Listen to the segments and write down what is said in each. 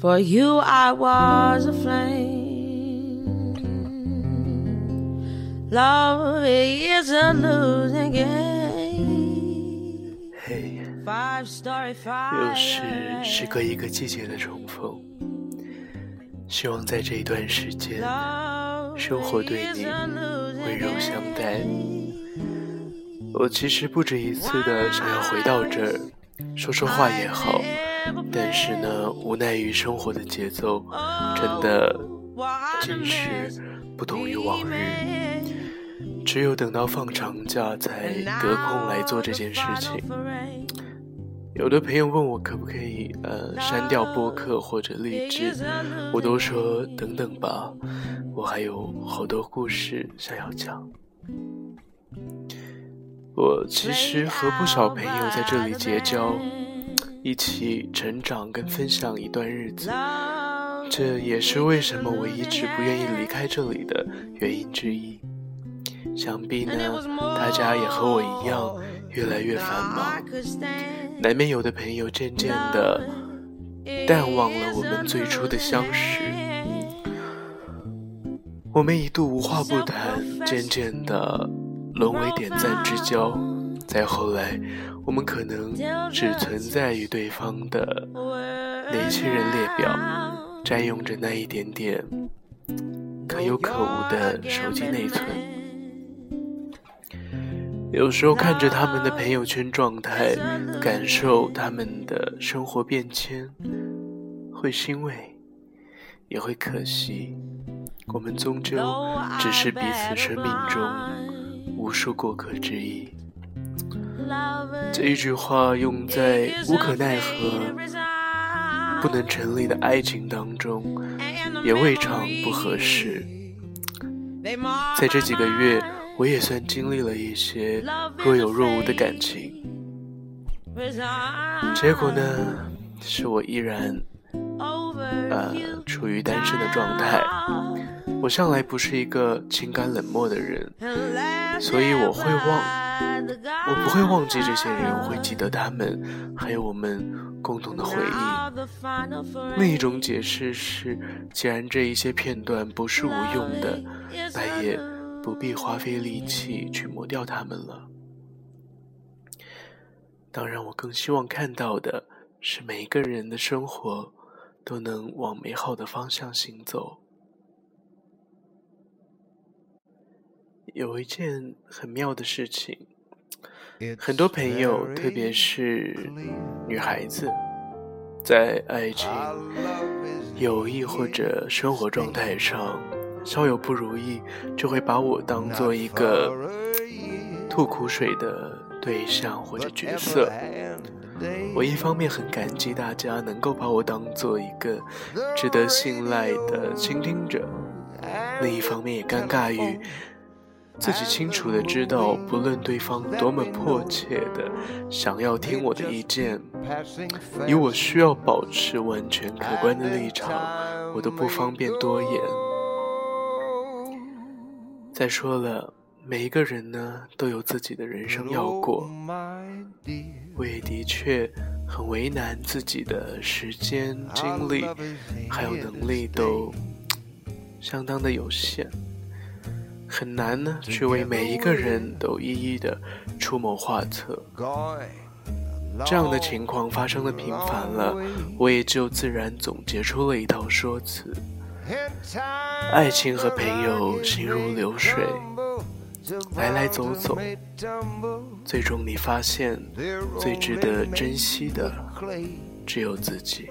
For you, I was a flame. Love is a losing game. 嘿，Five story 又是隔一个季节的重逢，希望在这一段时间生活对你温柔相待。我其实不止一次的想要回到这儿，说说话也好，但是呢，无奈于生活的节奏，真的今时不同于往日。只有等到放长假才得空来做这件事情。有的朋友问我可不可以呃删掉播客或者励志，我都说等等吧，我还有好多故事想要讲。我其实和不少朋友在这里结交，一起成长跟分享一段日子，这也是为什么我一直不愿意离开这里的原因之一。想必呢，大家也和我一样，越来越繁忙，难免有的朋友渐渐的淡忘了我们最初的相识。我们一度无话不谈，渐渐的沦为点赞之交。再后来，我们可能只存在于对方的年轻人列表，占用着那一点点可有可无的手机内存。有时候看着他们的朋友圈状态，感受他们的生活变迁，会欣慰，也会可惜。我们终究只是彼此生命中无数过客之一。这一句话用在无可奈何、不能成立的爱情当中，也未尝不合适。在这几个月，我也算经历了一些若有若无的感情，结果呢，是我依然呃处于单身的状态。我向来不是一个情感冷漠的人，所以我会忘，我不会忘记这些人，我会记得他们，还有我们共同的回忆。另一种解释是，既然这一些片段不是无用的，那也不必花费力气去磨掉它们了。当然，我更希望看到的是每一个人的生活都能往美好的方向行走。有一件很妙的事情，很多朋友，特别是女孩子，在爱情、友谊或者生活状态上稍有不如意，就会把我当做一个吐苦水的对象或者角色。我一方面很感激大家能够把我当做一个值得信赖的倾听者，另一方面也尴尬于。自己清楚的知道，不论对方多么迫切的想要听我的意见，以我需要保持完全客观的立场，我都不方便多言。再说了，每一个人呢都有自己的人生要过，我也的确很为难自己的时间、精力还有能力都相当的有限。很难呢，去为每一个人都一一的出谋划策。这样的情况发生的频繁了，我也就自然总结出了一套说辞：爱情和朋友行如流水，来来走走，最终你发现，最值得珍惜的只有自己。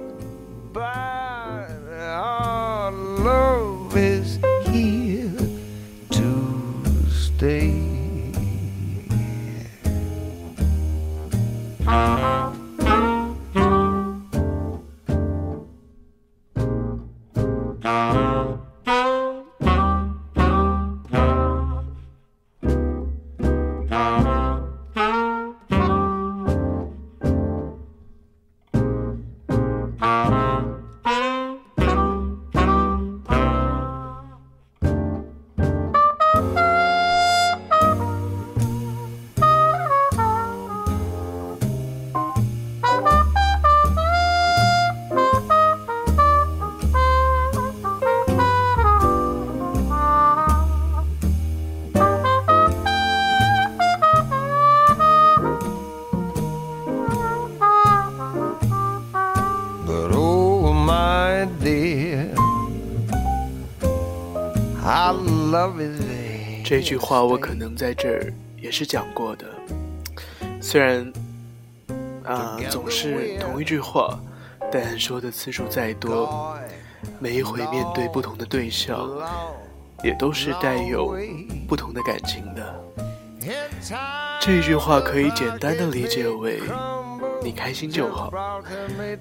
这句话我可能在这儿也是讲过的，虽然啊总是同一句话，但说的次数再多，每一回面对不同的对象，也都是带有不同的感情的。这句话可以简单的理解为你开心就好，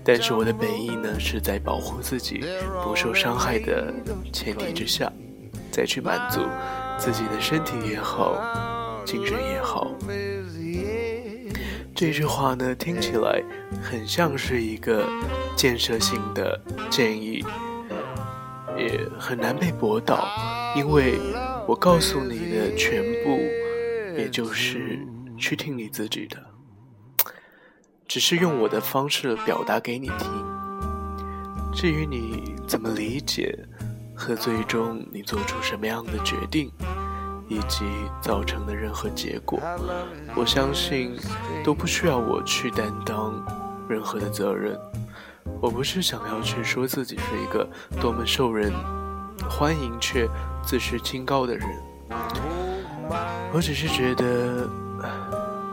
但是我的本意呢是在保护自己不受伤害的前提之下，再去满足。自己的身体也好，精神也好，这句话呢听起来很像是一个建设性的建议，也很难被驳倒，因为我告诉你的全部，也就是去听你自己的，只是用我的方式表达给你听。至于你怎么理解？和最终你做出什么样的决定，以及造成的任何结果，我相信都不需要我去担当任何的责任。我不是想要去说自己是一个多么受人欢迎却自视清高的人，我只是觉得。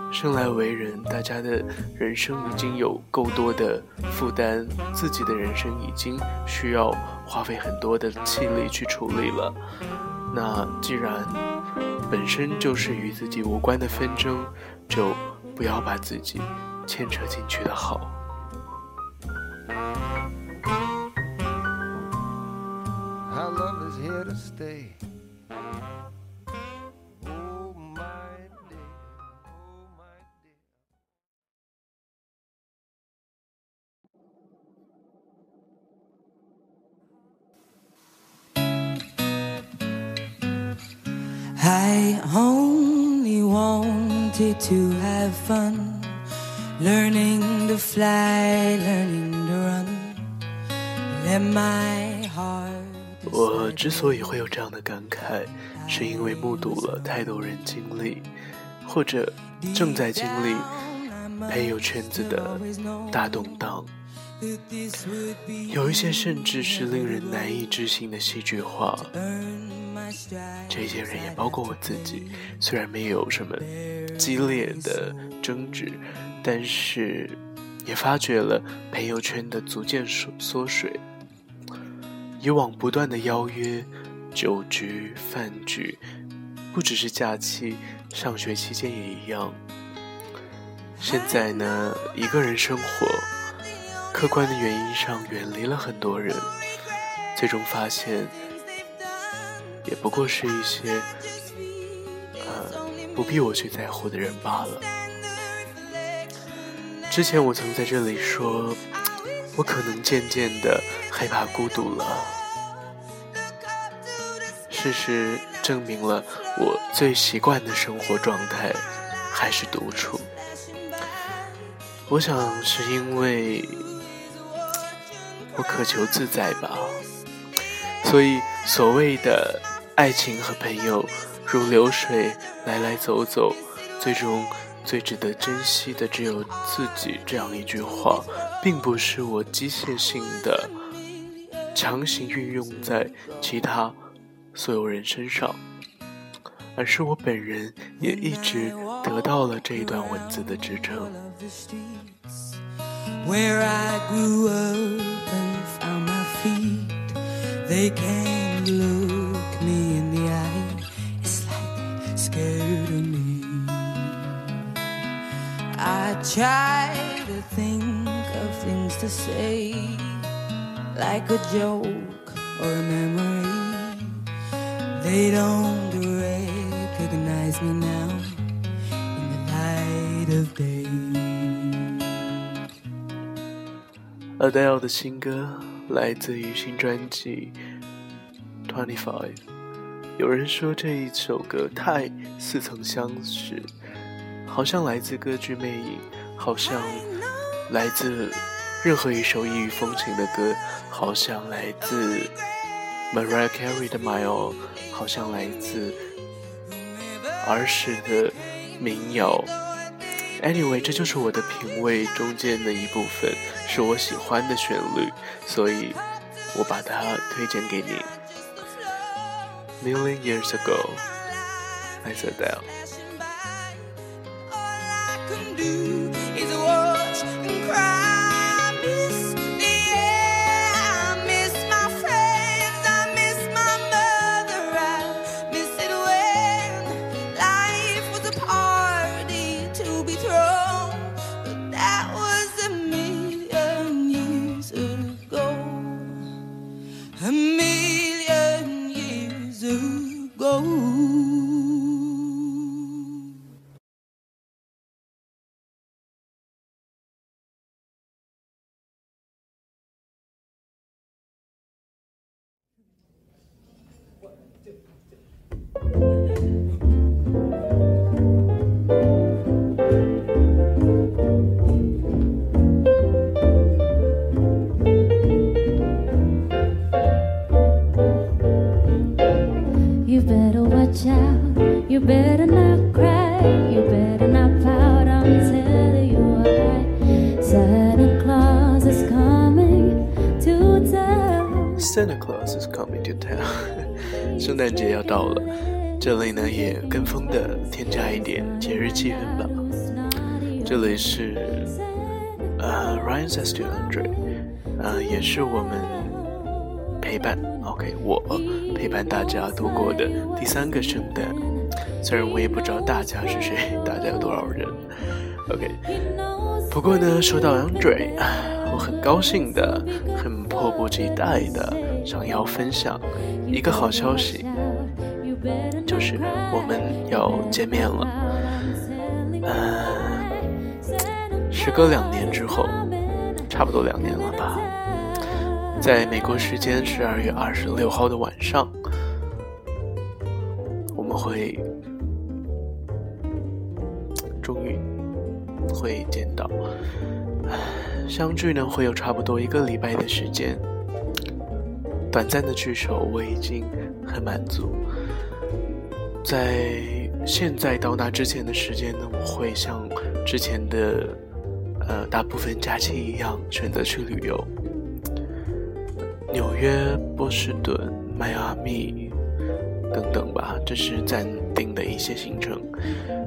生来为人，大家的人生已经有够多的负担，自己的人生已经需要花费很多的气力去处理了。那既然本身就是与自己无关的纷争，就不要把自己牵扯进去的好。I only wanted to have fun, learning to fly, learning to run. Let my heart. 我之所以会有这样的感慨，是因为目睹了太多人经历，或者正在经历朋友圈子的大动荡。有一些甚至是令人难以置信的戏剧化。这些人也包括我自己，虽然没有什么激烈的争执，但是也发觉了朋友圈的逐渐缩缩水。以往不断的邀约、酒局、饭局，不只是假期，上学期间也一样。现在呢，一个人生活，客观的原因上远离了很多人，最终发现。也不过是一些，呃，不必我去在乎的人罢了。之前我曾在这里说，我可能渐渐的害怕孤独了。事实证明了，我最习惯的生活状态还是独处。我想是因为我渴求自在吧，所以所谓的。爱情和朋友如流水来来走走，最终最值得珍惜的只有自己。这样一句话，并不是我机械性的强行运用在其他所有人身上，而是我本人也一直得到了这一段文字的支撑。try to think of things to say like a joke or a memory they don't recognize me now in the light of day adele 的新歌 来自于新专辑 twenty five 有人说这一首歌太似曾相识好像来自歌剧魅影好像来自任何一首异域风情的歌，好像来自 Mariah Carey 的 My All，好像来自儿时的民谣。Anyway，这就是我的品味中间的一部分，是我喜欢的旋律，所以我把它推荐给你。Million years ago, I said that. Santa Claus is coming to town 圣诞节要到了，这里呢也跟风的添加一点节日气氛吧。这里是呃 Ryan says to Andre，呃也是我们陪伴 OK 我陪伴大家度过的第三个圣诞。虽然我也不知道大家是谁，大家有多少人 OK。不过呢，说到 Andre，我很高兴的，很迫不及待的想要分享一个好消息，就是我们要见面了。呃，时隔两年之后，差不多两年了吧，在美国时间十二月二十六号的晚上，我们会终于会见到。相聚呢会有差不多一个礼拜的时间，短暂的聚首我已经很满足。在现在到那之前的时间呢，我会像之前的呃大部分假期一样选择去旅游，纽约、波士顿、迈阿密等等吧，这是暂定的一些行程，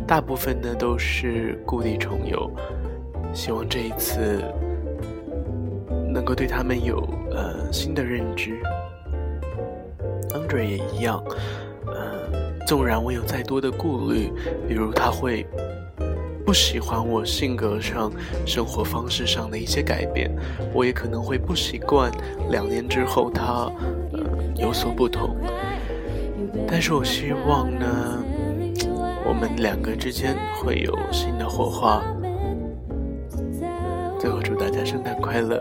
大部分呢都是故地重游。希望这一次能够对他们有呃新的认知。Andre 也一样，呃，纵然我有再多的顾虑，比如他会不喜欢我性格上、生活方式上的一些改变，我也可能会不习惯。两年之后他呃有所不同，但是我希望呢，我们两个之间会有新的火花。最后祝大家圣诞快乐